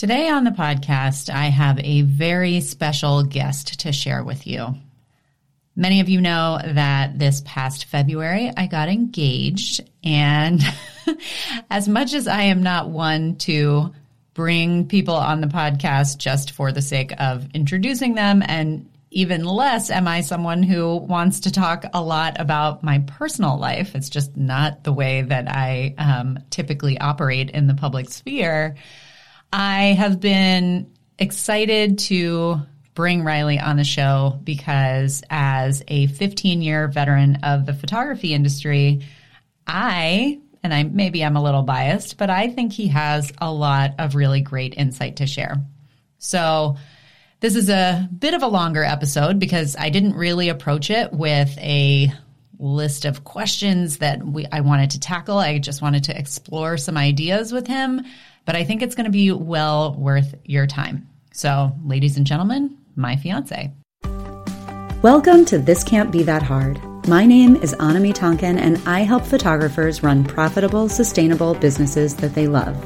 Today on the podcast, I have a very special guest to share with you. Many of you know that this past February I got engaged, and as much as I am not one to bring people on the podcast just for the sake of introducing them, and even less am I someone who wants to talk a lot about my personal life. It's just not the way that I um, typically operate in the public sphere. I have been excited to bring Riley on the show because as a 15 year veteran of the photography industry, I, and I maybe I'm a little biased, but I think he has a lot of really great insight to share. So this is a bit of a longer episode because I didn't really approach it with a list of questions that we, I wanted to tackle. I just wanted to explore some ideas with him but I think it's going to be well worth your time. So, ladies and gentlemen, my fiance. Welcome to This Can't Be That Hard. My name is Anami Tonkin, and I help photographers run profitable, sustainable businesses that they love.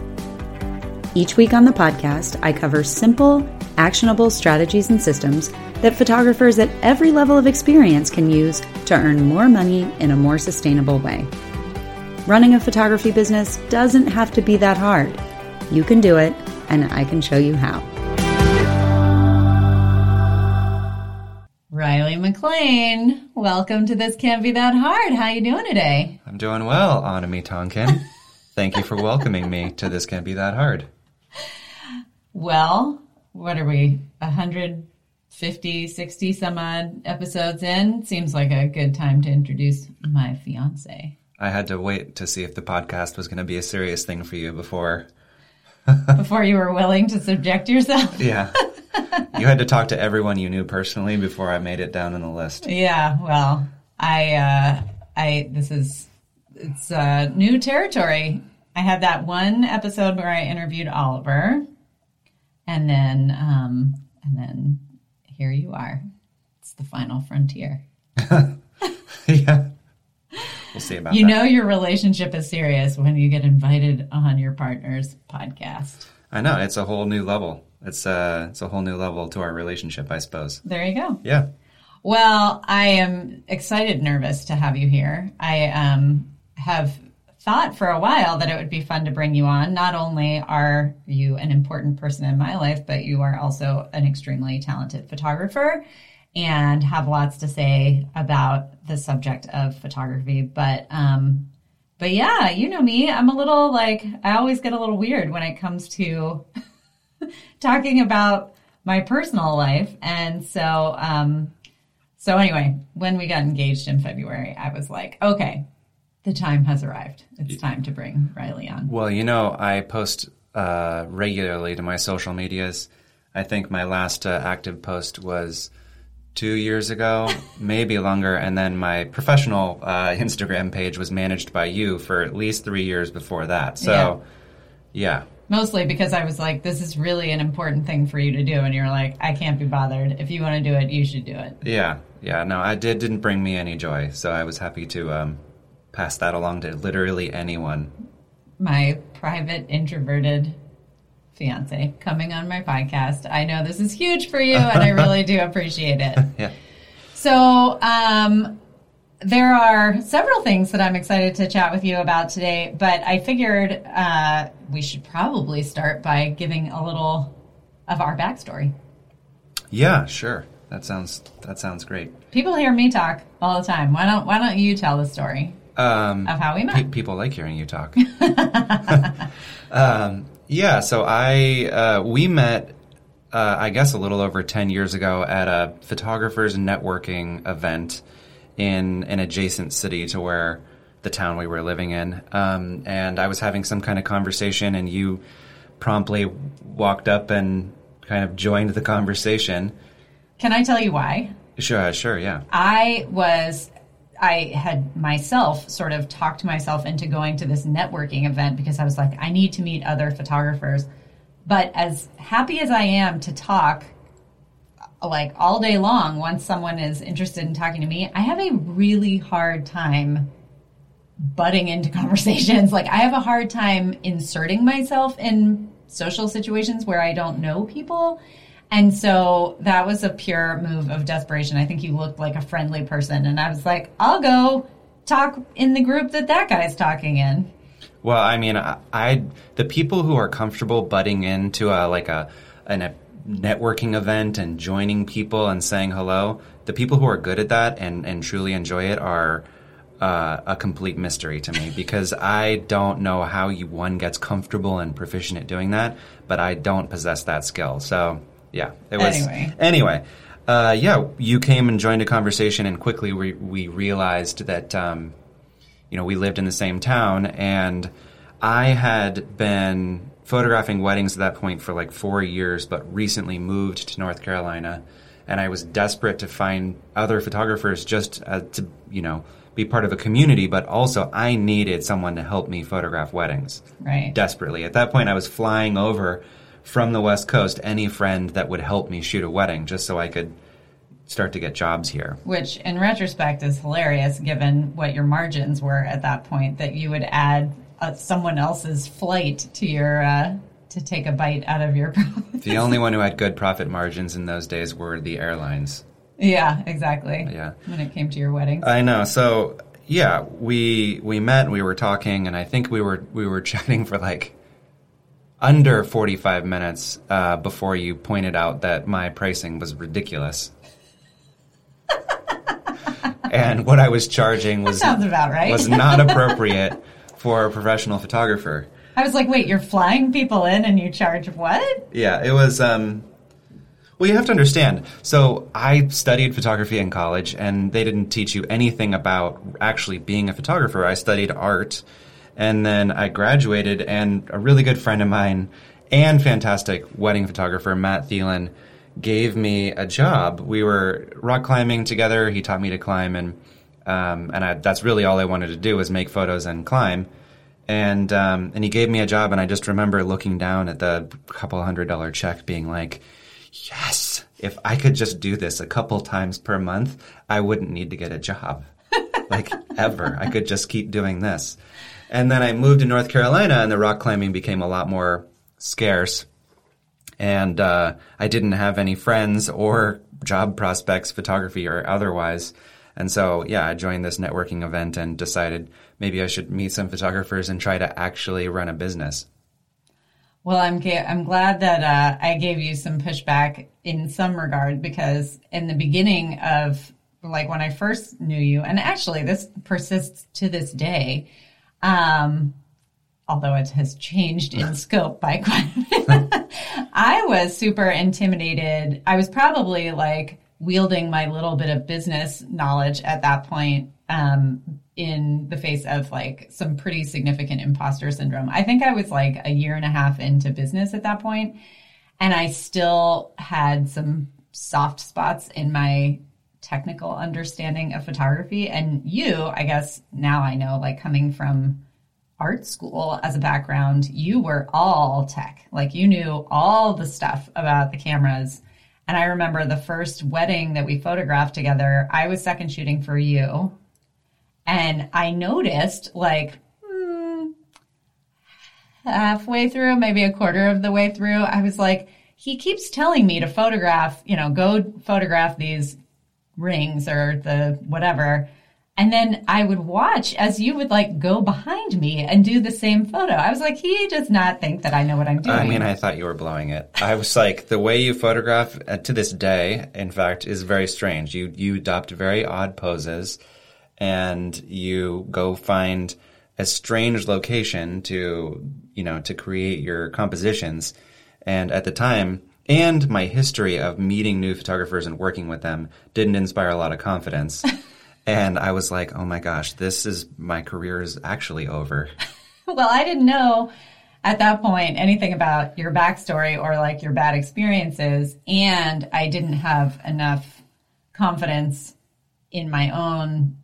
Each week on the podcast, I cover simple, actionable strategies and systems that photographers at every level of experience can use to earn more money in a more sustainable way. Running a photography business doesn't have to be that hard. You can do it, and I can show you how. Riley McLean, welcome to This Can't Be That Hard. How you doing today? I'm doing well, Anami Tonkin. Thank you for welcoming me to This Can't Be That Hard. Well, what are we, 150, 60 some odd episodes in? Seems like a good time to introduce my fiance. I had to wait to see if the podcast was going to be a serious thing for you before before you were willing to subject yourself. yeah. You had to talk to everyone you knew personally before I made it down in the list. Yeah, well, I uh I this is it's uh new territory. I had that one episode where I interviewed Oliver and then um and then here you are. It's the final frontier. yeah. We'll see about you that. know your relationship is serious when you get invited on your partner's podcast. I know it's a whole new level. It's a it's a whole new level to our relationship, I suppose. There you go. Yeah. Well, I am excited, nervous to have you here. I um, have thought for a while that it would be fun to bring you on. Not only are you an important person in my life, but you are also an extremely talented photographer and have lots to say about the subject of photography. But um, but yeah, you know me. I'm a little like I always get a little weird when it comes to talking about my personal life, and so um, so anyway, when we got engaged in February, I was like, okay, the time has arrived. It's time to bring Riley on. Well, you know, I post uh, regularly to my social medias. I think my last uh, active post was two years ago, maybe longer. And then my professional uh, Instagram page was managed by you for at least three years before that. So, yeah. yeah. Mostly because I was like, this is really an important thing for you to do. And you're like, I can't be bothered. If you want to do it, you should do it. Yeah. Yeah. No, I did, didn't bring me any joy. So I was happy to um, pass that along to literally anyone. My private, introverted fiance coming on my podcast. I know this is huge for you, and I really do appreciate it. yeah. So, um, there are several things that I'm excited to chat with you about today, but I figured uh, we should probably start by giving a little of our backstory. Yeah, sure. That sounds that sounds great. People hear me talk all the time. Why don't Why don't you tell the story um, of how we met? Pe- people like hearing you talk. um, yeah, so I uh, we met, uh, I guess, a little over ten years ago at a photographers networking event in an adjacent city to where the town we were living in, um, and I was having some kind of conversation, and you promptly walked up and kind of joined the conversation. Can I tell you why? Sure, sure, yeah. I was I had myself sort of talked myself into going to this networking event because I was like, I need to meet other photographers. But as happy as I am to talk, like all day long, once someone is interested in talking to me, I have a really hard time butting into conversations. Like, I have a hard time inserting myself in social situations where I don't know people. And so that was a pure move of desperation. I think you looked like a friendly person. And I was like, I'll go talk in the group that that guy's talking in. Well, I mean, I, I the people who are comfortable butting into a like a an, a networking event and joining people and saying hello, the people who are good at that and and truly enjoy it are uh, a complete mystery to me because I don't know how you one gets comfortable and proficient at doing that, but I don't possess that skill. So yeah, it was Anyway. anyway. Uh, yeah, you came and joined a conversation, and quickly we we realized that um, you know we lived in the same town, and I had been photographing weddings at that point for like four years, but recently moved to North Carolina, and I was desperate to find other photographers just uh, to you know be part of a community, but also I needed someone to help me photograph weddings Right. desperately. At that point, I was flying over from the West Coast any friend that would help me shoot a wedding just so I could start to get jobs here. Which, in retrospect, is hilarious given what your margins were at that point. That you would add uh, someone else's flight to your uh, to take a bite out of your profit. The only one who had good profit margins in those days were the airlines. yeah, exactly. Yeah. When it came to your weddings. I know. So yeah, we we met, we were talking, and I think we were we were chatting for like under forty five minutes uh, before you pointed out that my pricing was ridiculous. and what I was charging was right. was not appropriate for a professional photographer. I was like, wait, you're flying people in and you charge what? Yeah, it was. Um, well, you have to understand. So I studied photography in college, and they didn't teach you anything about actually being a photographer. I studied art, and then I graduated, and a really good friend of mine and fantastic wedding photographer, Matt Thielen, gave me a job. We were rock climbing together. He taught me to climb, and um, and I, that's really all I wanted to do was make photos and climb. And um, and he gave me a job, and I just remember looking down at the couple hundred dollar check, being like, "Yes, if I could just do this a couple times per month, I wouldn't need to get a job, like ever. I could just keep doing this." And then I moved to North Carolina, and the rock climbing became a lot more scarce and uh, I didn't have any friends or job prospects, photography or otherwise. And so, yeah, I joined this networking event and decided maybe I should meet some photographers and try to actually run a business. Well, I'm ga- I'm glad that uh, I gave you some pushback in some regard because in the beginning of like when I first knew you, and actually this persists to this day, um, although it has changed in scope by quite a bit. I was super intimidated. I was probably like wielding my little bit of business knowledge at that point um, in the face of like some pretty significant imposter syndrome. I think I was like a year and a half into business at that point, and I still had some soft spots in my technical understanding of photography. And you, I guess now I know, like coming from art school as a background, you were all tech. Like you knew all the stuff about the cameras. And I remember the first wedding that we photographed together, I was second shooting for you. And I noticed like hmm, halfway through, maybe a quarter of the way through, I was like, he keeps telling me to photograph, you know, go photograph these rings or the whatever. And then I would watch as you would like go behind me and do the same photo. I was like, he does not think that I know what I'm doing. I mean, I thought you were blowing it. I was like, the way you photograph uh, to this day, in fact, is very strange. You you adopt very odd poses, and you go find a strange location to you know to create your compositions. And at the time, and my history of meeting new photographers and working with them didn't inspire a lot of confidence. and I was like, oh my gosh, this is my career is actually over. well, I didn't know at that point anything about your backstory or like your bad experiences. And I didn't have enough confidence in my own,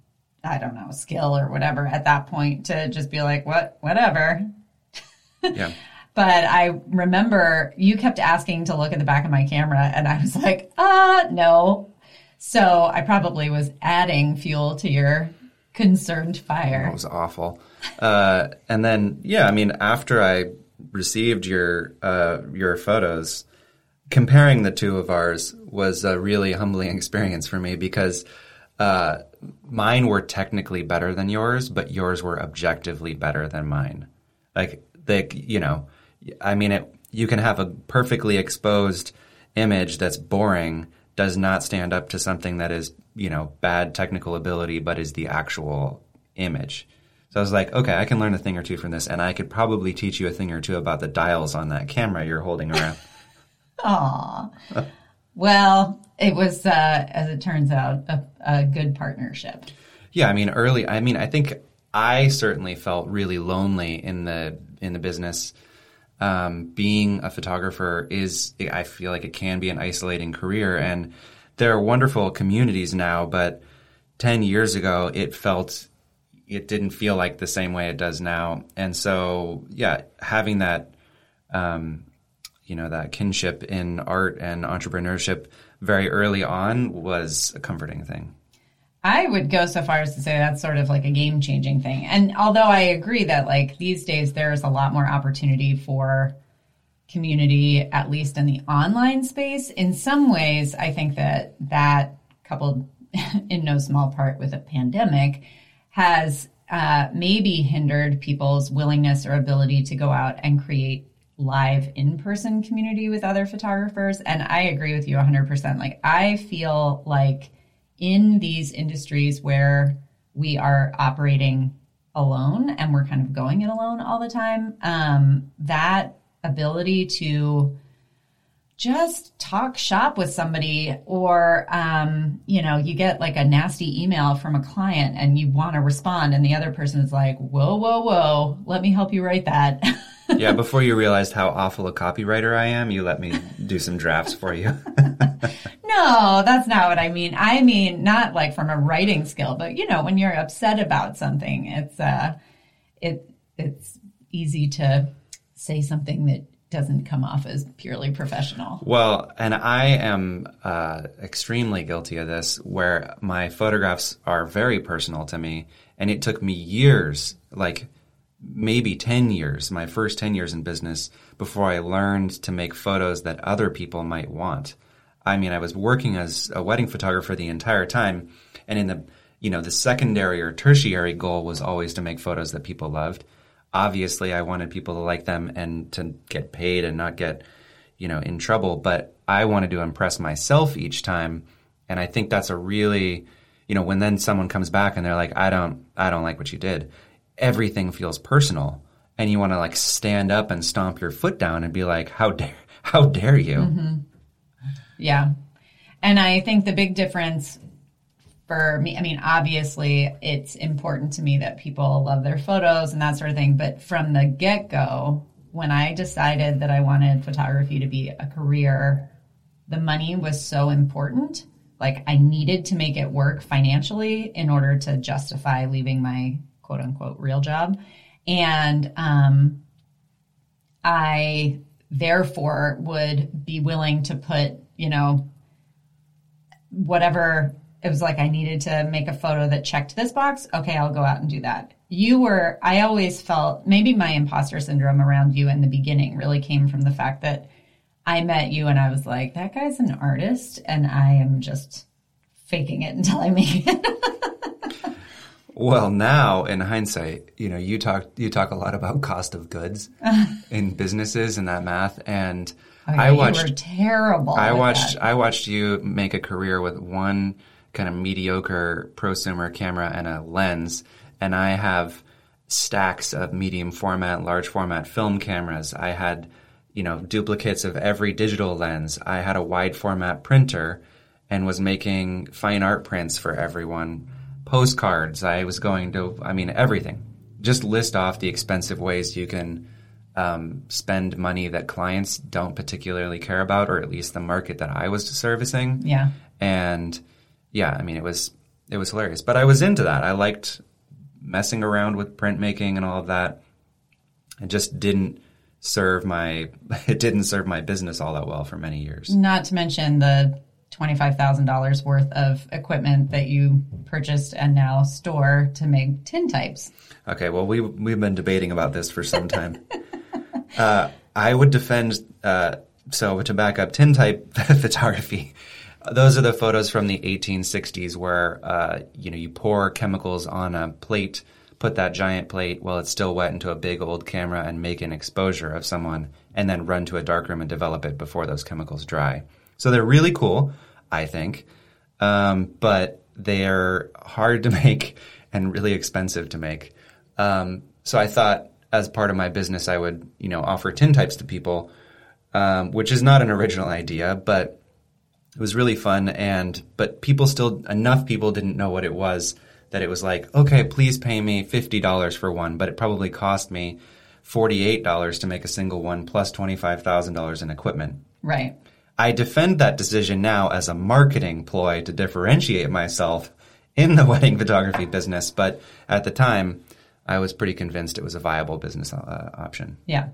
I don't know, skill or whatever at that point to just be like, what, whatever. Yeah. But I remember you kept asking to look at the back of my camera, and I was like, uh, no. So I probably was adding fuel to your concerned fire. It was awful. Uh, and then, yeah, I mean, after I received your uh, your photos, comparing the two of ours was a really humbling experience for me because uh, mine were technically better than yours, but yours were objectively better than mine. Like they, you know, I mean, it. You can have a perfectly exposed image that's boring does not stand up to something that is, you know, bad technical ability, but is the actual image. So I was like, okay, I can learn a thing or two from this, and I could probably teach you a thing or two about the dials on that camera you're holding around. Aw. well, it was, uh, as it turns out, a, a good partnership. Yeah, I mean, early. I mean, I think I certainly felt really lonely in the in the business. Um, being a photographer is, I feel like it can be an isolating career, and there are wonderful communities now. But ten years ago, it felt it didn't feel like the same way it does now. And so, yeah, having that, um, you know, that kinship in art and entrepreneurship very early on was a comforting thing. I would go so far as to say that's sort of like a game changing thing. And although I agree that like these days there's a lot more opportunity for community, at least in the online space, in some ways, I think that that coupled in no small part with a pandemic has uh, maybe hindered people's willingness or ability to go out and create live in-person community with other photographers and i agree with you 100% like i feel like in these industries where we are operating alone and we're kind of going it alone all the time um, that ability to just talk shop with somebody or um, you know you get like a nasty email from a client and you want to respond and the other person is like whoa whoa whoa let me help you write that yeah before you realized how awful a copywriter i am you let me do some drafts for you no that's not what i mean i mean not like from a writing skill but you know when you're upset about something it's uh it it's easy to say something that doesn't come off as purely professional. Well, and I am uh, extremely guilty of this, where my photographs are very personal to me, and it took me years, like maybe 10 years, my first 10 years in business, before I learned to make photos that other people might want. I mean, I was working as a wedding photographer the entire time, and in the you know the secondary or tertiary goal was always to make photos that people loved obviously I wanted people to like them and to get paid and not get, you know, in trouble, but I wanted to impress myself each time. And I think that's a really, you know, when then someone comes back and they're like, I don't, I don't like what you did. Everything feels personal. And you want to like stand up and stomp your foot down and be like, how dare, how dare you? Mm-hmm. Yeah. And I think the big difference for me, I mean, obviously it's important to me that people love their photos and that sort of thing. But from the get go, when I decided that I wanted photography to be a career, the money was so important. Like I needed to make it work financially in order to justify leaving my quote unquote real job. And um, I therefore would be willing to put, you know, whatever it was like I needed to make a photo that checked this box. Okay, I'll go out and do that. You were, I always felt maybe my imposter syndrome around you in the beginning really came from the fact that I met you and I was like, that guy's an artist and I am just faking it until I make it. Well, now in hindsight, you know, you talk you talk a lot about cost of goods in businesses and that math and oh, yeah, I watched terrible. I watched that. I watched you make a career with one kind of mediocre prosumer camera and a lens, and I have stacks of medium format, large format film cameras. I had, you know, duplicates of every digital lens. I had a wide format printer and was making fine art prints for everyone. Postcards. I was going to, I mean, everything. Just list off the expensive ways you can um, spend money that clients don't particularly care about, or at least the market that I was servicing. Yeah. And yeah, I mean, it was it was hilarious. But I was into that. I liked messing around with printmaking and all of that. It just didn't serve my it didn't serve my business all that well for many years. Not to mention the twenty-five thousand dollars worth of equipment that you purchased and now store to make tintypes. Okay, well we we've been debating about this for some time. uh, I would defend. Uh, so to back up, tintype photography. Those are the photos from the 1860s where uh, you know you pour chemicals on a plate, put that giant plate while it's still wet into a big old camera, and make an exposure of someone, and then run to a darkroom and develop it before those chemicals dry. So they're really cool, I think, um, but they're hard to make and really expensive to make. Um, so I thought, as part of my business, I would you know offer tintypes to people, um, which is not an original idea, but it was really fun. And but people still enough people didn't know what it was that it was like, okay, please pay me fifty dollars for one, but it probably cost me forty eight dollars to make a single one plus twenty five thousand dollars in equipment. Right. I defend that decision now as a marketing ploy to differentiate myself in the wedding photography business, but at the time, I was pretty convinced it was a viable business uh, option. Yeah.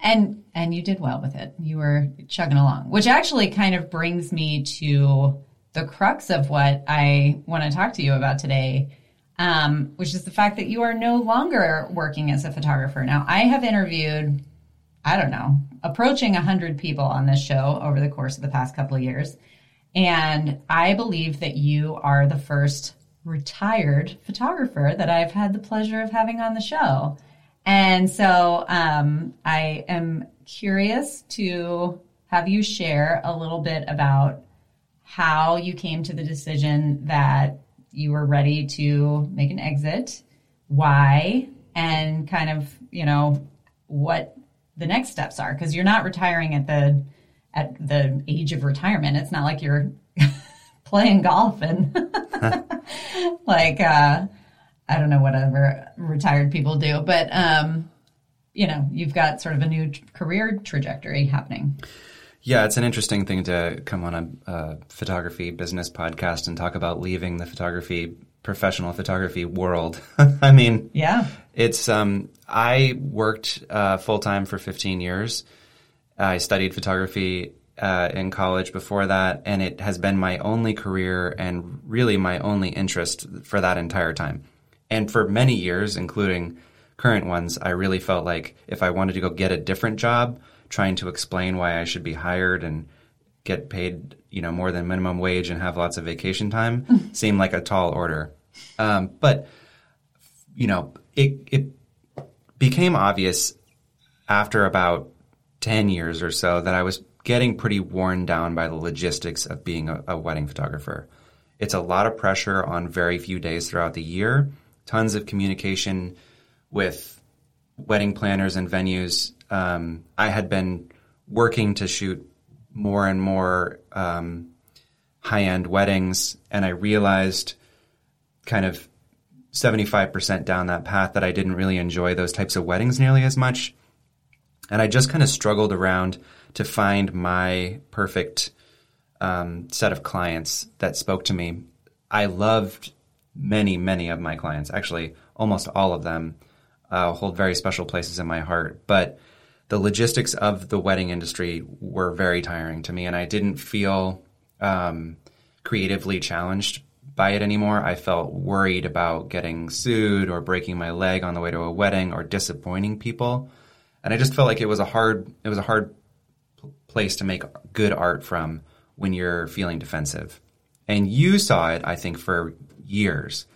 And and you did well with it. You were chugging along, which actually kind of brings me to the crux of what I want to talk to you about today, um, which is the fact that you are no longer working as a photographer. Now, I have interviewed, I don't know, approaching 100 people on this show over the course of the past couple of years. And I believe that you are the first retired photographer that I've had the pleasure of having on the show. And so um, I am curious to have you share a little bit about how you came to the decision that you were ready to make an exit, why, and kind of, you know, what the next steps are. Because you're not retiring at the at the age of retirement. It's not like you're playing golf and like uh, I don't know whatever retired people do, but um, you know you've got sort of a new career trajectory happening. Yeah, it's an interesting thing to come on a, a photography business podcast and talk about leaving the photography professional photography world. I mean, yeah, it's um, I worked uh, full time for 15 years. I studied photography uh, in college before that, and it has been my only career and really my only interest for that entire time. And for many years, including current ones, I really felt like if I wanted to go get a different job, trying to explain why I should be hired and get paid, you know, more than minimum wage and have lots of vacation time seemed like a tall order. Um, but you know, it it became obvious after about ten years or so that I was getting pretty worn down by the logistics of being a, a wedding photographer. It's a lot of pressure on very few days throughout the year, tons of communication with wedding planners and venues. Um, I had been working to shoot more and more um, high end weddings, and I realized kind of 75% down that path that I didn't really enjoy those types of weddings nearly as much. And I just kind of struggled around to find my perfect um, set of clients that spoke to me. I loved many, many of my clients. Actually, almost all of them uh, hold very special places in my heart. But the logistics of the wedding industry were very tiring to me, and I didn't feel um, creatively challenged by it anymore. I felt worried about getting sued or breaking my leg on the way to a wedding or disappointing people. And I just felt like it was a hard it was a hard place to make good art from when you're feeling defensive. And you saw it, I think, for years.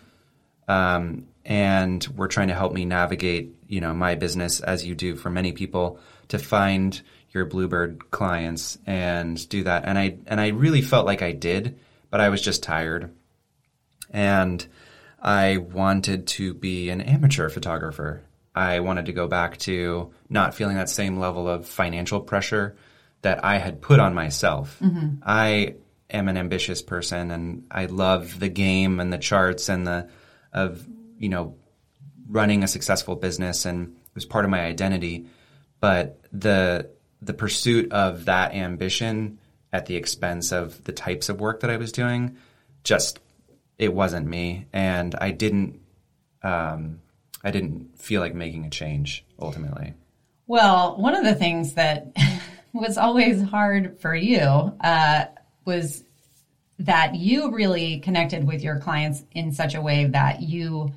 Um, and were trying to help me navigate, you know, my business as you do for many people to find your Bluebird clients and do that. And I and I really felt like I did, but I was just tired. And I wanted to be an amateur photographer. I wanted to go back to not feeling that same level of financial pressure that I had put on myself. Mm-hmm. I am an ambitious person and I love the game and the charts and the of you know running a successful business and it was part of my identity. But the the pursuit of that ambition at the expense of the types of work that I was doing just it wasn't me and I didn't um, I didn't feel like making a change ultimately. Well, one of the things that was always hard for you uh, was that you really connected with your clients in such a way that you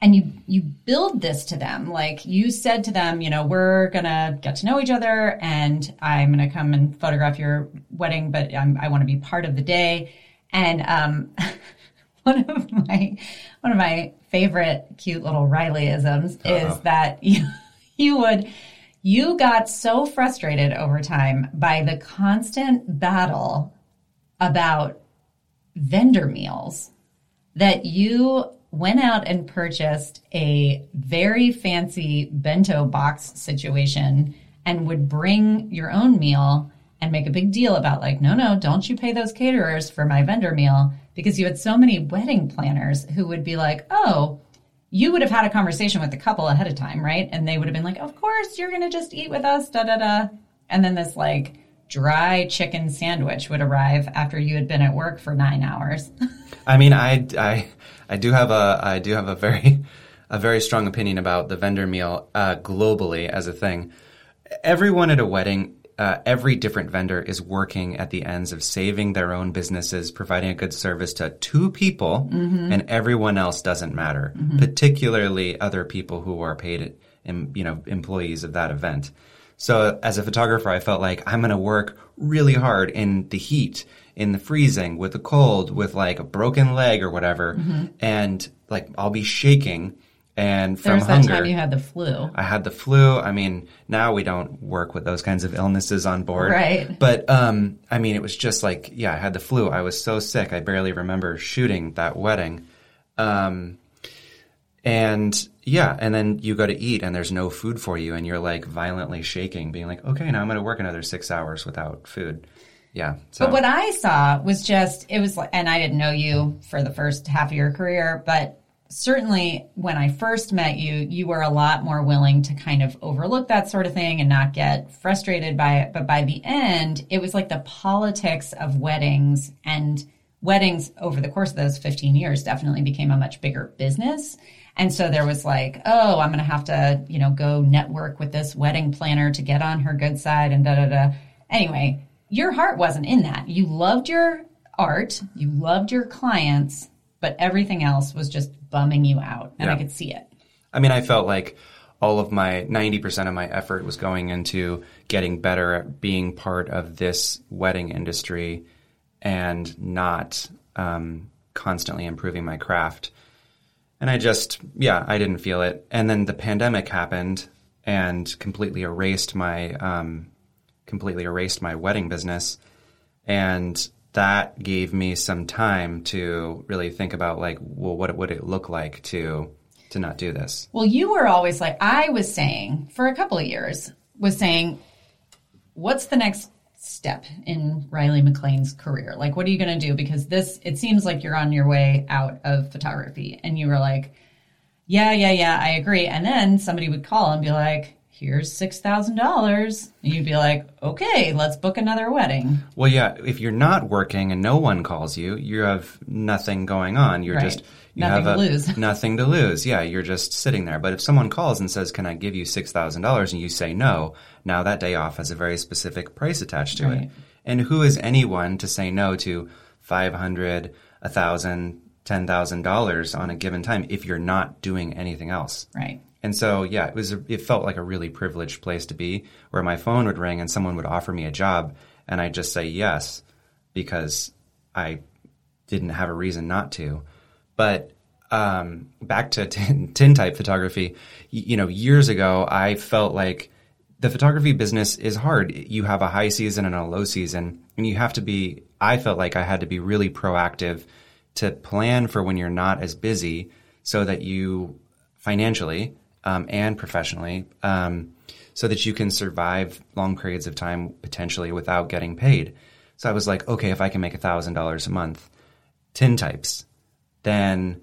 and you you build this to them like you said to them you know we're gonna get to know each other and i'm gonna come and photograph your wedding but I'm, i want to be part of the day and um, one of my one of my favorite cute little rileyisms uh-huh. is that you you would you got so frustrated over time by the constant battle about vendor meals that you went out and purchased a very fancy bento box situation and would bring your own meal and make a big deal about like no no don't you pay those caterers for my vendor meal? Because you had so many wedding planners who would be like oh you would have had a conversation with the couple ahead of time right? And they would have been like of course you're going to just eat with us da da da. And then this like dry chicken sandwich would arrive after you had been at work for 9 hours I mean, I, I, I do have a, I do have a very, a very strong opinion about the vendor meal uh, globally as a thing. Everyone at a wedding, uh, every different vendor is working at the ends of saving their own businesses, providing a good service to two people, mm-hmm. and everyone else doesn't matter. Mm-hmm. Particularly other people who are paid, you know, employees of that event. So as a photographer, I felt like I'm going to work really hard in the heat in the freezing with the cold with like a broken leg or whatever mm-hmm. and like I'll be shaking and from There's hunger. that time you had the flu. I had the flu. I mean, now we don't work with those kinds of illnesses on board. Right. But um I mean, it was just like, yeah, I had the flu. I was so sick. I barely remember shooting that wedding. Um and yeah, and then you go to eat and there's no food for you and you're like violently shaking, being like, okay, now I'm going to work another six hours without food yeah. So. But what I saw was just it was and I didn't know you for the first half of your career, but certainly when I first met you, you were a lot more willing to kind of overlook that sort of thing and not get frustrated by it. But by the end, it was like the politics of weddings and weddings over the course of those 15 years definitely became a much bigger business. And so there was like, oh, I'm going to have to, you know, go network with this wedding planner to get on her good side and da da da. Anyway, your heart wasn't in that. You loved your art, you loved your clients, but everything else was just bumming you out. And yeah. I could see it. I mean, I felt like all of my 90% of my effort was going into getting better at being part of this wedding industry and not um, constantly improving my craft. And I just, yeah, I didn't feel it. And then the pandemic happened and completely erased my um, completely erased my wedding business. And that gave me some time to really think about like, well, what would it look like to to not do this? Well, you were always like I was saying for a couple of years was saying, what's the next step in Riley McLean's career? Like, what are you going to do? Because this, it seems like you're on your way out of photography, and you were like, yeah, yeah, yeah, I agree. And then somebody would call and be like, here's $6,000. You'd be like, okay, let's book another wedding. Well, yeah, if you're not working and no one calls you, you have nothing going on. You're right. just, you nothing have to a, lose. nothing to lose. Yeah, you're just sitting there. But if someone calls and says, can I give you $6,000 and you say no, now that day off has a very specific price attached to right. it. And who is anyone to say no to 500, 1000 $10,000 on a given time if you're not doing anything else? Right. And so, yeah, it was a, it felt like a really privileged place to be, where my phone would ring and someone would offer me a job, and I'd just say yes because I didn't have a reason not to. But um, back to tin, tintype photography, you, you know, years ago, I felt like the photography business is hard. You have a high season and a low season, and you have to be. I felt like I had to be really proactive to plan for when you're not as busy, so that you financially um, and professionally, um, so that you can survive long periods of time potentially without getting paid. So I was like, okay, if I can make thousand dollars a month, tintypes, then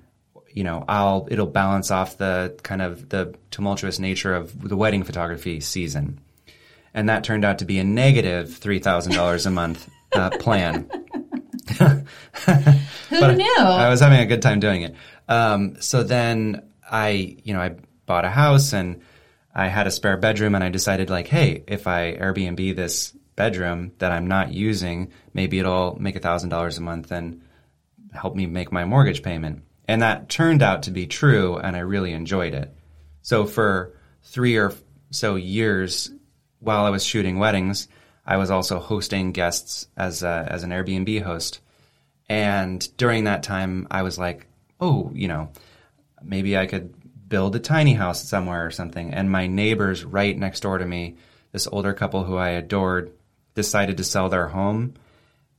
you know I'll it'll balance off the kind of the tumultuous nature of the wedding photography season, and that turned out to be a negative three thousand dollars a month uh, plan. Who knew? I was having a good time doing it. Um, so then I, you know, I bought a house and I had a spare bedroom and I decided like, hey, if I Airbnb this bedroom that I'm not using, maybe it'll make a thousand dollars a month and help me make my mortgage payment. And that turned out to be true, and I really enjoyed it. So for three or so years while I was shooting weddings, I was also hosting guests as a, as an Airbnb host. And during that time, I was like, oh, you know, maybe I could build a tiny house somewhere or something. And my neighbors right next door to me, this older couple who I adored, decided to sell their home.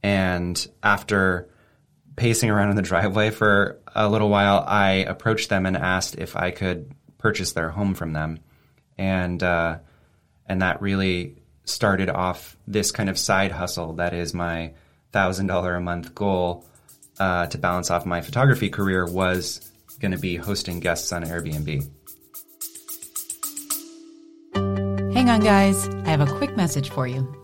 And after pacing around in the driveway for a little while, I approached them and asked if I could purchase their home from them. And, uh, and that really started off this kind of side hustle that is my thousand dollar a month goal uh, to balance off my photography career was going to be hosting guests on Airbnb. Hang on, guys. I have a quick message for you.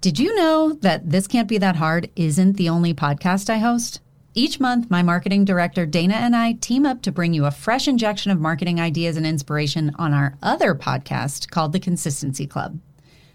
Did you know that This Can't Be That Hard isn't the only podcast I host? Each month, my marketing director, Dana, and I team up to bring you a fresh injection of marketing ideas and inspiration on our other podcast called The Consistency Club.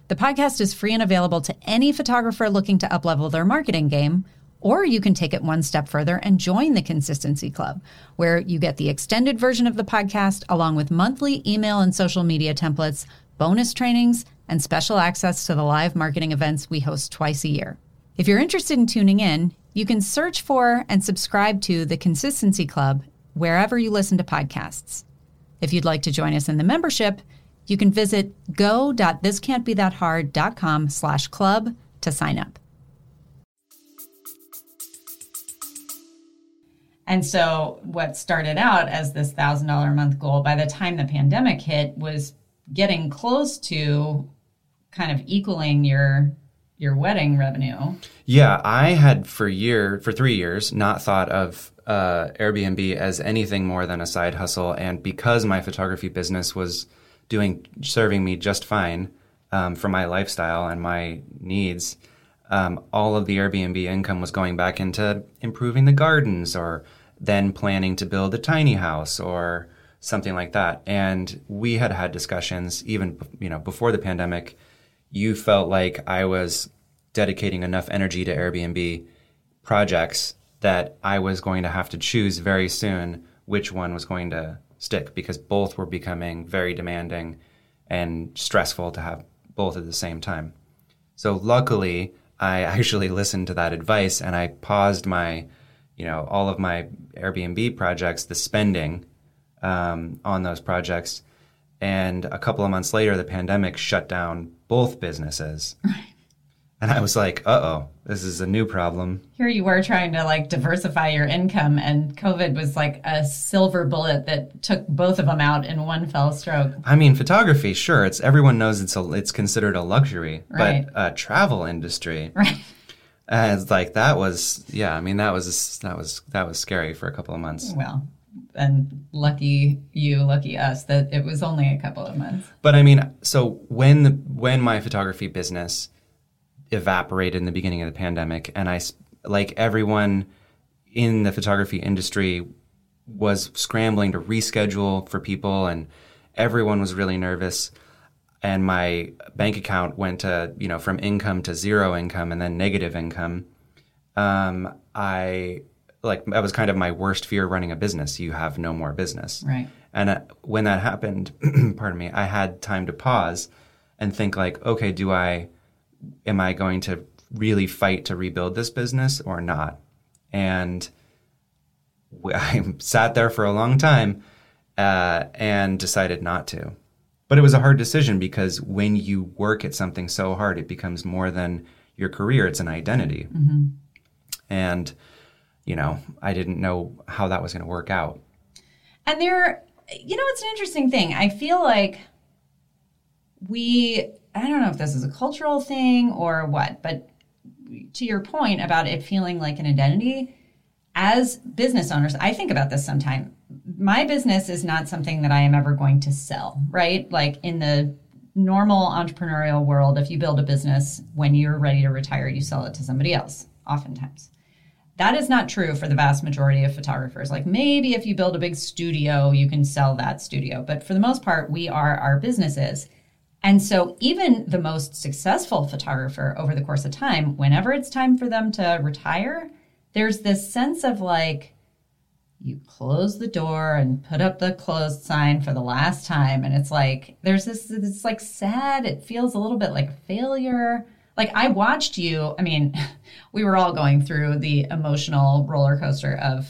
The podcast is free and available to any photographer looking to uplevel their marketing game, or you can take it one step further and join the Consistency Club, where you get the extended version of the podcast along with monthly email and social media templates, bonus trainings, and special access to the live marketing events we host twice a year. If you're interested in tuning in, you can search for and subscribe to the Consistency Club wherever you listen to podcasts. If you'd like to join us in the membership, you can visit go.thiscan'tbethathard.com slash club to sign up. And so, what started out as this $1,000 a month goal by the time the pandemic hit was getting close to kind of equaling your your wedding revenue. Yeah, I had for year for three years not thought of uh, Airbnb as anything more than a side hustle, and because my photography business was doing serving me just fine um, for my lifestyle and my needs, um, all of the Airbnb income was going back into improving the gardens or then planning to build a tiny house or something like that. And we had had discussions even you know before the pandemic you felt like I was dedicating enough energy to Airbnb projects that I was going to have to choose very soon which one was going to stick because both were becoming very demanding and stressful to have both at the same time. So luckily, I actually listened to that advice and I paused my, you know, all of my Airbnb projects, the spending um, on those projects. And a couple of months later, the pandemic shut down both businesses. And I was like, uh oh, this is a new problem. Here you were trying to like diversify your income, and COVID was like a silver bullet that took both of them out in one fell stroke. I mean, photography, sure, it's everyone knows it's a, it's considered a luxury, right. but uh, travel industry, right? And it's like that was, yeah. I mean, that was that was that was scary for a couple of months. Well, and lucky you, lucky us that it was only a couple of months. But I mean, so when the, when my photography business evaporated in the beginning of the pandemic, and I like everyone in the photography industry was scrambling to reschedule for people, and everyone was really nervous. And my bank account went to you know from income to zero income, and then negative income. Um, I like that was kind of my worst fear running a business. You have no more business. Right. And uh, when that happened, pardon me, I had time to pause and think like, okay, do I am I going to really fight to rebuild this business or not? And I sat there for a long time uh, and decided not to. But it was a hard decision because when you work at something so hard, it becomes more than your career, it's an identity. Mm-hmm. And you know, I didn't know how that was going to work out. And there, you know, it's an interesting thing. I feel like we, I don't know if this is a cultural thing or what, but to your point about it feeling like an identity, as business owners, I think about this sometime. My business is not something that I am ever going to sell, right? Like in the normal entrepreneurial world, if you build a business, when you're ready to retire, you sell it to somebody else, oftentimes. That is not true for the vast majority of photographers. Like maybe if you build a big studio, you can sell that studio. But for the most part, we are our businesses. And so even the most successful photographer over the course of time, whenever it's time for them to retire, there's this sense of like, you close the door and put up the closed sign for the last time and it's like there's this it's like sad. It feels a little bit like a failure. Like i watched you i mean we were all going through the emotional roller coaster of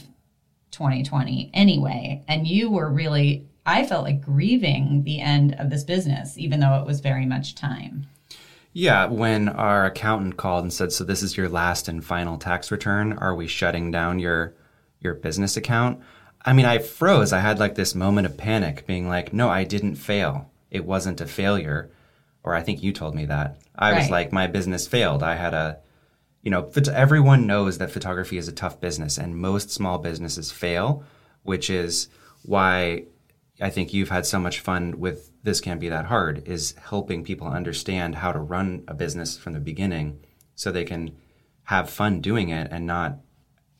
2020 anyway and you were really i felt like grieving the end of this business even though it was very much time. Yeah, when our accountant called and said, "So this is your last and final tax return. Are we shutting down your your business account?" I mean, I froze. I had like this moment of panic, being like, "No, I didn't fail. It wasn't a failure." Or I think you told me that. I was like, "My business failed. I had a you know, everyone knows that photography is a tough business and most small businesses fail, which is why I think you've had so much fun with This Can't Be That Hard, is helping people understand how to run a business from the beginning so they can have fun doing it and not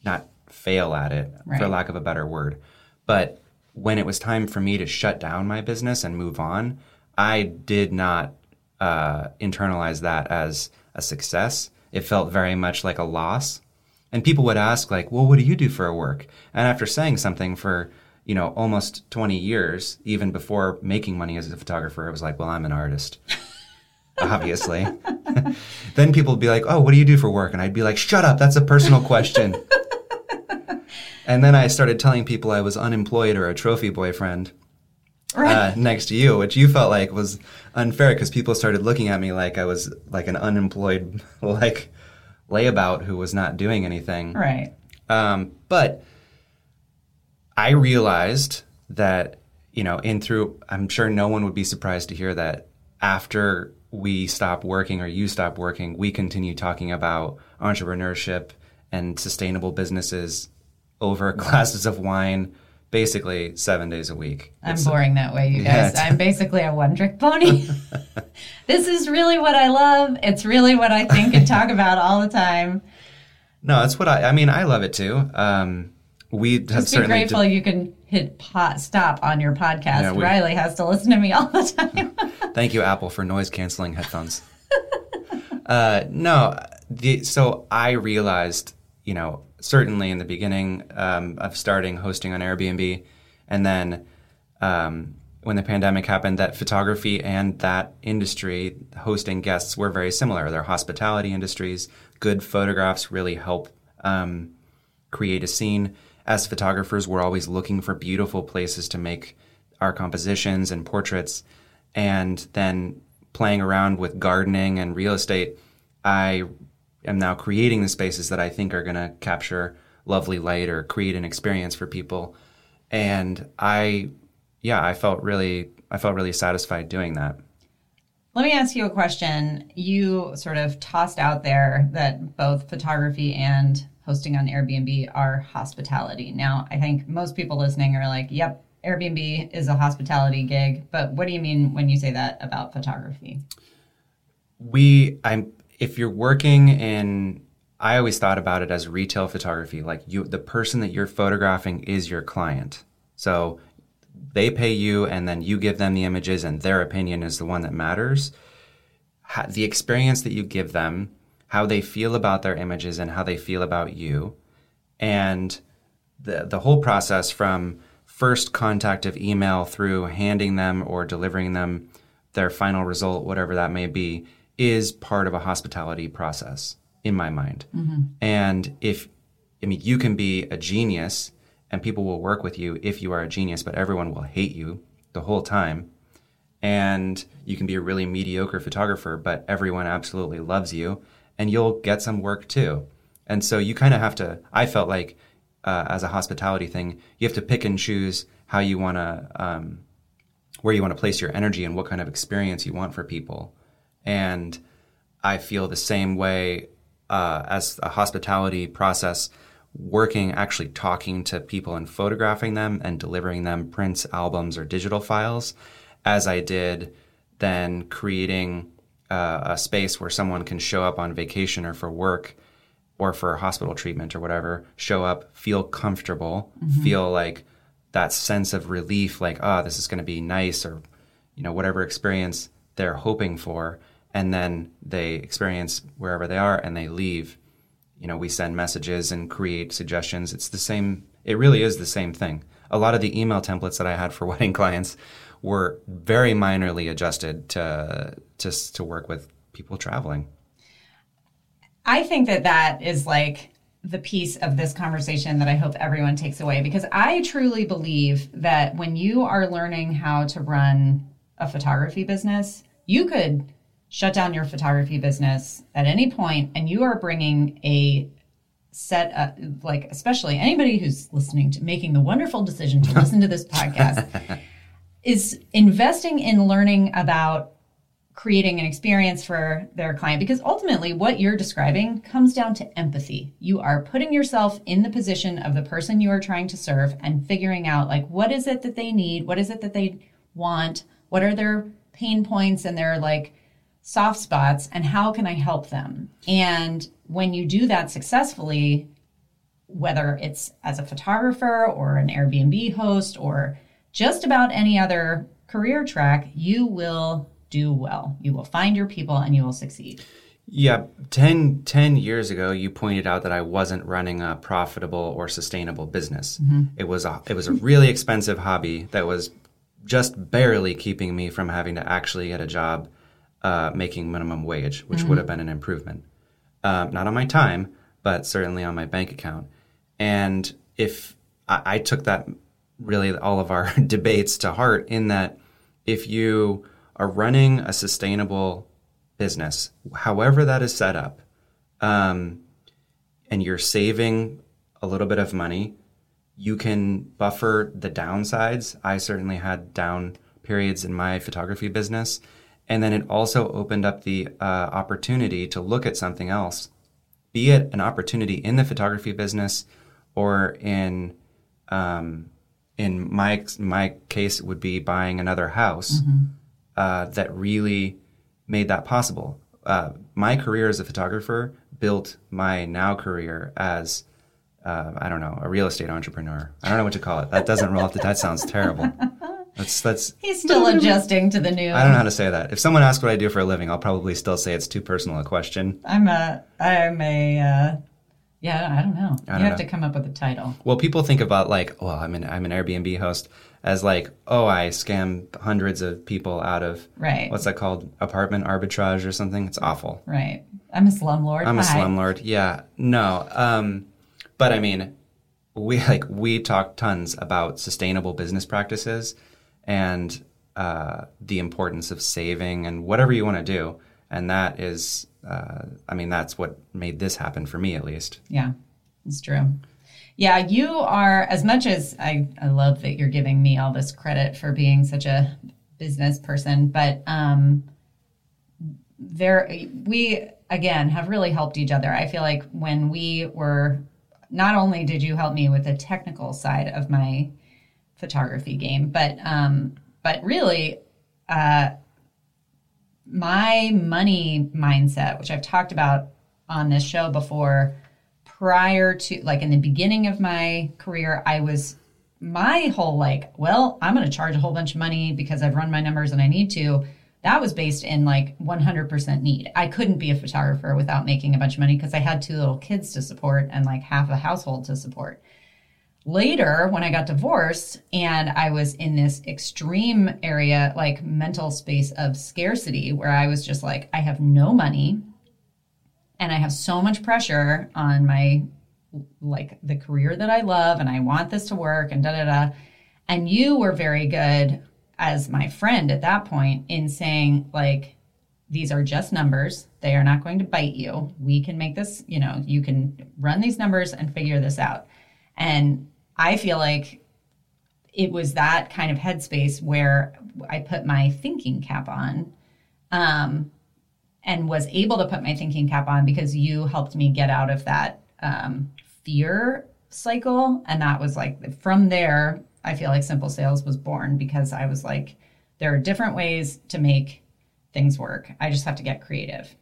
not fail at it, for lack of a better word. But when it was time for me to shut down my business and move on, I did not uh, internalize that as a success. It felt very much like a loss. And people would ask, like, well, what do you do for a work? And after saying something for, you know, almost 20 years, even before making money as a photographer, I was like, well, I'm an artist. Obviously. then people would be like, oh, what do you do for work? And I'd be like, shut up, that's a personal question. And then I started telling people I was unemployed or a trophy boyfriend uh, next to you, which you felt like was unfair because people started looking at me like I was like an unemployed like layabout who was not doing anything. right Um, but I realized that you know, in through, I'm sure no one would be surprised to hear that after we stop working or you stop working, we continue talking about entrepreneurship and sustainable businesses over glasses of wine, basically seven days a week. I'm It's- boring that way, you guys. it's- I'm basically a one trick pony. this is really what I love. It's really what I think and talk about all the time. No, that's what I. I mean, I love it too. Um, we have Just be certainly. grateful you can hit pot, stop on your podcast. Yeah, we- Riley has to listen to me all the time. Thank you, Apple, for noise canceling headphones. uh, no, the, so I realized, you know, certainly in the beginning um, of starting hosting on Airbnb, and then um, when the pandemic happened, that photography and that industry, hosting guests, were very similar. They're hospitality industries. Good photographs really help um, create a scene. As photographers, we're always looking for beautiful places to make our compositions and portraits. And then playing around with gardening and real estate, I am now creating the spaces that I think are going to capture lovely light or create an experience for people. And I, yeah, I felt really, I felt really satisfied doing that. Let me ask you a question. You sort of tossed out there that both photography and hosting on Airbnb are hospitality. Now, I think most people listening are like, yep, Airbnb is a hospitality gig. But what do you mean when you say that about photography? we i'm if you're working in i always thought about it as retail photography like you the person that you're photographing is your client. So they pay you and then you give them the images and their opinion is the one that matters. Ha- the experience that you give them how they feel about their images and how they feel about you. And the the whole process from first contact of email through handing them or delivering them their final result, whatever that may be, is part of a hospitality process in my mind. And if I mean you can be a genius and people will work with you if you are a genius, but everyone will hate you the whole time. And you can be a really mediocre photographer, but everyone absolutely loves you and you'll get some work too. And so you kind of have to, I felt like uh, as a hospitality thing, you have to pick and choose how you want to, um, where you want to place your energy and what kind of experience you want for people. And I feel the same way uh, as a hospitality process, working, actually talking to people and photographing them and delivering them prints, albums, or digital files, as I did then creating uh, a space where someone can show up on vacation or for work or for hospital treatment or whatever, show up, feel comfortable, feel like that sense of relief, like, ah, this is going to be nice, or, you know, whatever experience they're hoping for. And then they experience wherever they are and they leave. You know, we send messages and create suggestions. It's the same it really is the same thing. A lot of the email templates that I had for wedding clients were very minorly adjusted to to, to work with people traveling. I think that that is like the piece of this conversation that I hope everyone takes away because I truly believe that when you are learning how to run a photography business, you could shut down your photography business at any point and you are bringing a set up like especially anybody who's listening to making the wonderful decision to listen to this podcast is investing in learning about creating an experience for their client. Because ultimately what you're describing comes down to empathy. You are putting yourself in the position of the person you are trying to serve and figuring out like what is it that they need, what is it that they want, what are their pain points and their like soft spots and how can I help them? And when you do that successfully, whether it's as a photographer or an Airbnb host or just about any other career track, you will do well. You will find your people and you will succeed. Yeah, 10, 10 years ago, you pointed out that I wasn't running a profitable or sustainable business. Mm-hmm. It was a it was a really expensive hobby that was just barely keeping me from having to actually get a job uh, making minimum wage, which mm-hmm. would have been an improvement. Um, not on my time, but certainly on my bank account. And if I, I took that really all of our debates to heart, in that if you are running a sustainable business, however that is set up, um, and you're saving a little bit of money, you can buffer the downsides. I certainly had down periods in my photography business. And then it also opened up the uh, opportunity to look at something else, be it an opportunity in the photography business or in, um, in my my case, it would be buying another house. Mm-hmm uh, that really made that possible. Uh, my career as a photographer built my now career as uh, I don't know a real estate entrepreneur. I don't know what to call it. That doesn't roll off the. Tongue. That sounds terrible. That's that's. He's still adjusting to the new. I don't know how to say that. If someone asks what I do for a living, I'll probably still say it's too personal a question. I'm a I'm a uh, yeah. I don't know. I don't you have know. to come up with a title. Well, people think about like, well, I'm an I'm an Airbnb host as like, oh, I scam hundreds of people out of right. What's that called? Apartment arbitrage or something? It's awful. Right. I'm a slumlord. I'm Hi. a slumlord. Yeah. No. Um, but I mean, we like we talk tons about sustainable business practices and uh, the importance of saving and whatever you want to do, and that is, uh, I mean, that's what made this happen for me at least. Yeah, it's true. Yeah, you are, as much as I, I love that you're giving me all this credit for being such a business person, but um, there, we, again, have really helped each other. I feel like when we were, not only did you help me with the technical side of my photography game, but, um, but really, uh, my money mindset, which I've talked about on this show before, prior to like in the beginning of my career, I was my whole like, well, I'm going to charge a whole bunch of money because I've run my numbers and I need to. That was based in like 100% need. I couldn't be a photographer without making a bunch of money because I had two little kids to support and like half a household to support. Later, when I got divorced and I was in this extreme area, like mental space of scarcity, where I was just like, I have no money and I have so much pressure on my like the career that I love and I want this to work and da da da. And you were very good as my friend at that point in saying like these are just numbers. They are not going to bite you. We can make this, you know, you can run these numbers and figure this out. And I feel like it was that kind of headspace where I put my thinking cap on. Um, and was able to put my thinking cap on because you helped me get out of that um, fear cycle. And that was like from there, I feel like Simple Sales was born because I was like, there are different ways to make things work. I just have to get creative.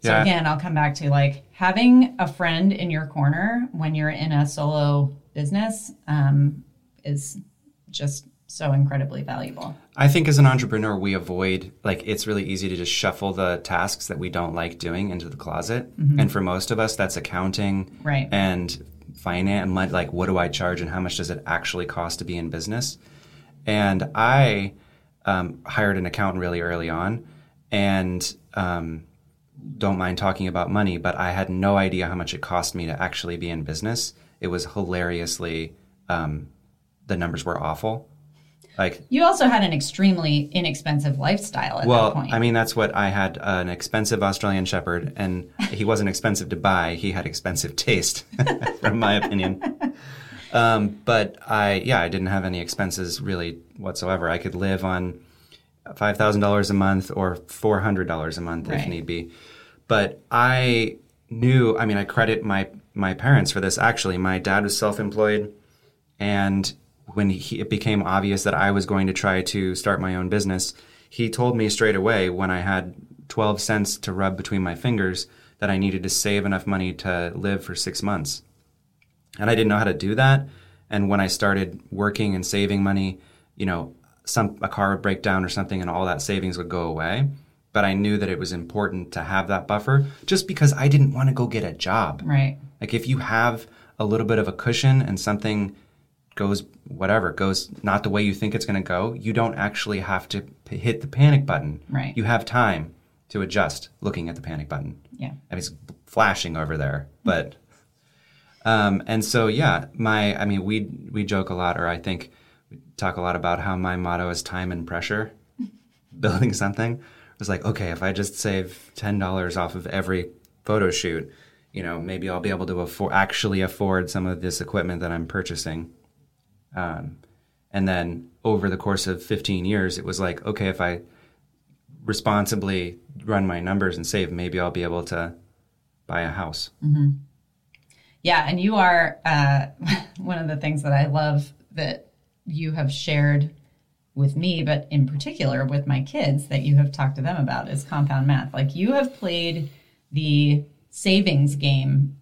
So yeah. again, I'll come back to like having a friend in your corner when you're in a solo business um, is just so incredibly valuable. I think as an entrepreneur, we avoid, like, it's really easy to just shuffle the tasks that we don't like doing into the closet. Mm-hmm. And for most of us, that's accounting right. and finance, like what do I charge and how much does it actually cost to be in business? And I um, hired an accountant really early on, and um, don't mind talking about money, but I had no idea how much it cost me to actually be in business. It was hilariously, um, the numbers were awful. Like, You also had an extremely inexpensive lifestyle at that well, point. I mean, that's what I had an expensive Australian Shepherd, and he wasn't expensive to buy. He had expensive taste, from my opinion. Um, but I, yeah, I didn't have any expenses really whatsoever. I could live on five thousand dollars a month or four hundred dollars a month if need be. But I knew. I mean, I credit my my parents for this. Actually, my dad was self-employed, and when he, it became obvious that I was going to try to start my own business, he told me straight away when I had 12 cents to rub between my fingers that I needed to save enough money to live for six months. And I didn't know how to do that. And when I started working and saving money, you know, some a car would break down or something and all that savings would go away. But I knew that it was important to have that buffer just because I didn't want to go get a job. right. Like if you have a little bit of a cushion and something goes whatever goes not the way you think it's going to go, you don't actually have to p- hit the panic button. Right. You have time to adjust looking at the panic button. Yeah. I mean, it's flashing over there, but um, and so yeah, my I mean we we joke a lot, or I think we talk a lot about how my motto is time and pressure. Building something it was like okay, if I just save ten dollars off of every photo shoot, you know, maybe I'll be able to afford actually afford some of this equipment that I'm purchasing. Um, and then over the course of 15 years, it was like okay, if I responsibly run my numbers and save, maybe I'll be able to buy a house. Yeah, and you are uh, one of the things that I love that you have shared with me, but in particular with my kids that you have talked to them about is compound math. Like you have played the savings game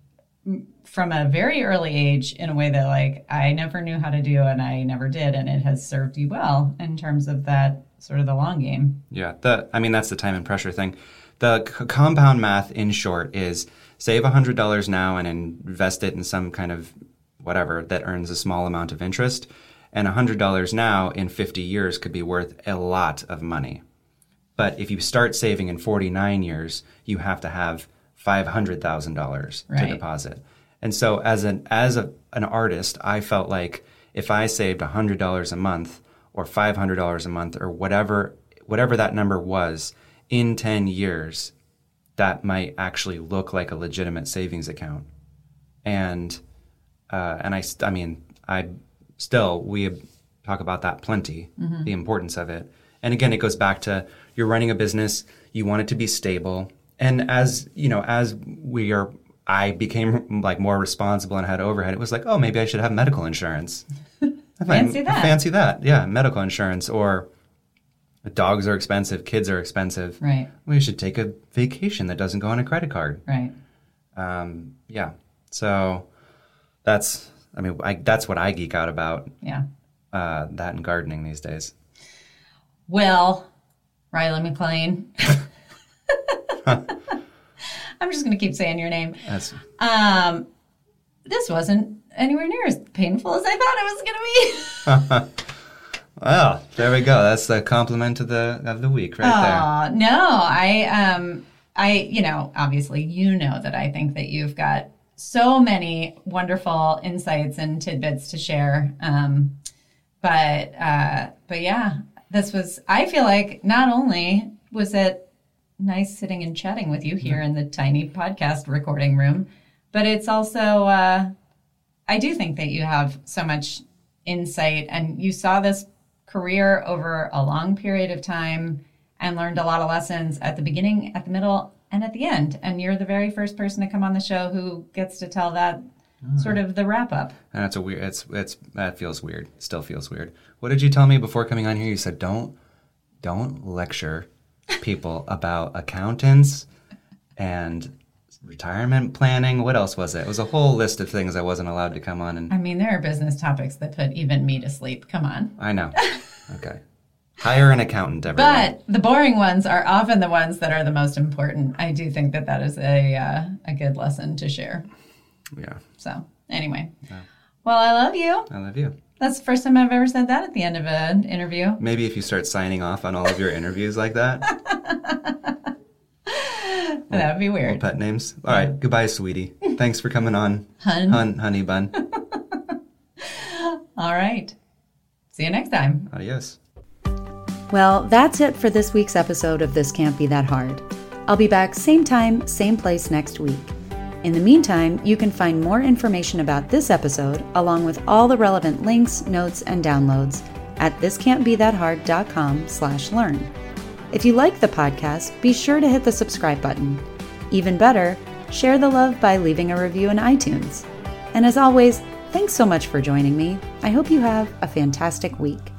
from a very early age in a way that like I never knew how to do and I never did and it has served you well in terms of that sort of the long game. Yeah, the I mean that's the time and pressure thing. The c- compound math, in short, is save hundred dollars now and invest it in some kind of whatever that earns a small amount of interest, and hundred dollars now in fifty years could be worth a lot of money. But if you start saving in forty nine years, you have to have five hundred thousand dollars to deposit. And so, as an as a, an artist, I felt like if I saved hundred dollars a month or five hundred dollars a month or whatever whatever that number was in ten years, that might actually look like a legitimate savings account. And uh, and I I mean I still we talk about that plenty, the importance of it. And again, it goes back to you're running a business, you want it to be stable, and as you know, as we are. I became like more responsible and had overhead. It was like, oh, maybe I should have medical insurance. Fancy that. Fancy that. Yeah, medical insurance or dogs are expensive, kids are expensive. Right. We should take a vacation that doesn't go on a credit card. Right. Um, yeah. So that's, I mean, I, that's what I geek out about. Yeah. Uh, that and gardening these days. Well, Riley McLean. I'm just going to keep saying your name. That's Um, this wasn't anywhere near as painful as I thought it was going to be. well, there we go. That's the compliment of the of the week right there. No, I um I you know, obviously you know that I think that you've got so many wonderful insights and tidbits to share. Um but uh but yeah, this was I feel like not only was it nice sitting and chatting with you here in the tiny podcast recording room, but it's also uh I do think that you have so much insight and you saw this career over a long period of time and learned a lot of lessons at the beginning, at the middle, and at the end. And you're the very first person to come on the show who gets to tell that sort of the wrap up. And that's a weird. It's it's that feels weird. Still feels weird. What did you tell me before coming on here? You said don't don't lecture people about accountants and retirement planning. What else was it? It was a whole list of things I wasn't allowed to come on. And I mean, there are business topics that put even me to sleep. Come on. I know. Okay, hire an accountant, everyone. But the boring ones are often the ones that are the most important. I do think that that is a uh, a good lesson to share. yeah. So Anyway. Well, I love you. I love you. That's the first time I've ever said that at the end of an interview. Maybe if you start signing off on all of your interviews like that, that would be weird. pet names. All right, goodbye, sweetie. Thanks for coming on, Hun. hun, honey bun. All right. See you next time. Adios. Well, that's it for this week's episode of This Can't Be That Hard. I'll be back same time, same place next week. In the meantime, you can find more information about this episode, along with all the relevant links, notes, and downloads at thiscan'tbethathard.com slash learn. If you like the podcast, be sure to hit the subscribe button. Even better, share the love by leaving a review in iTunes. And as always, thanks so much for joining me. I hope you have a fantastic week.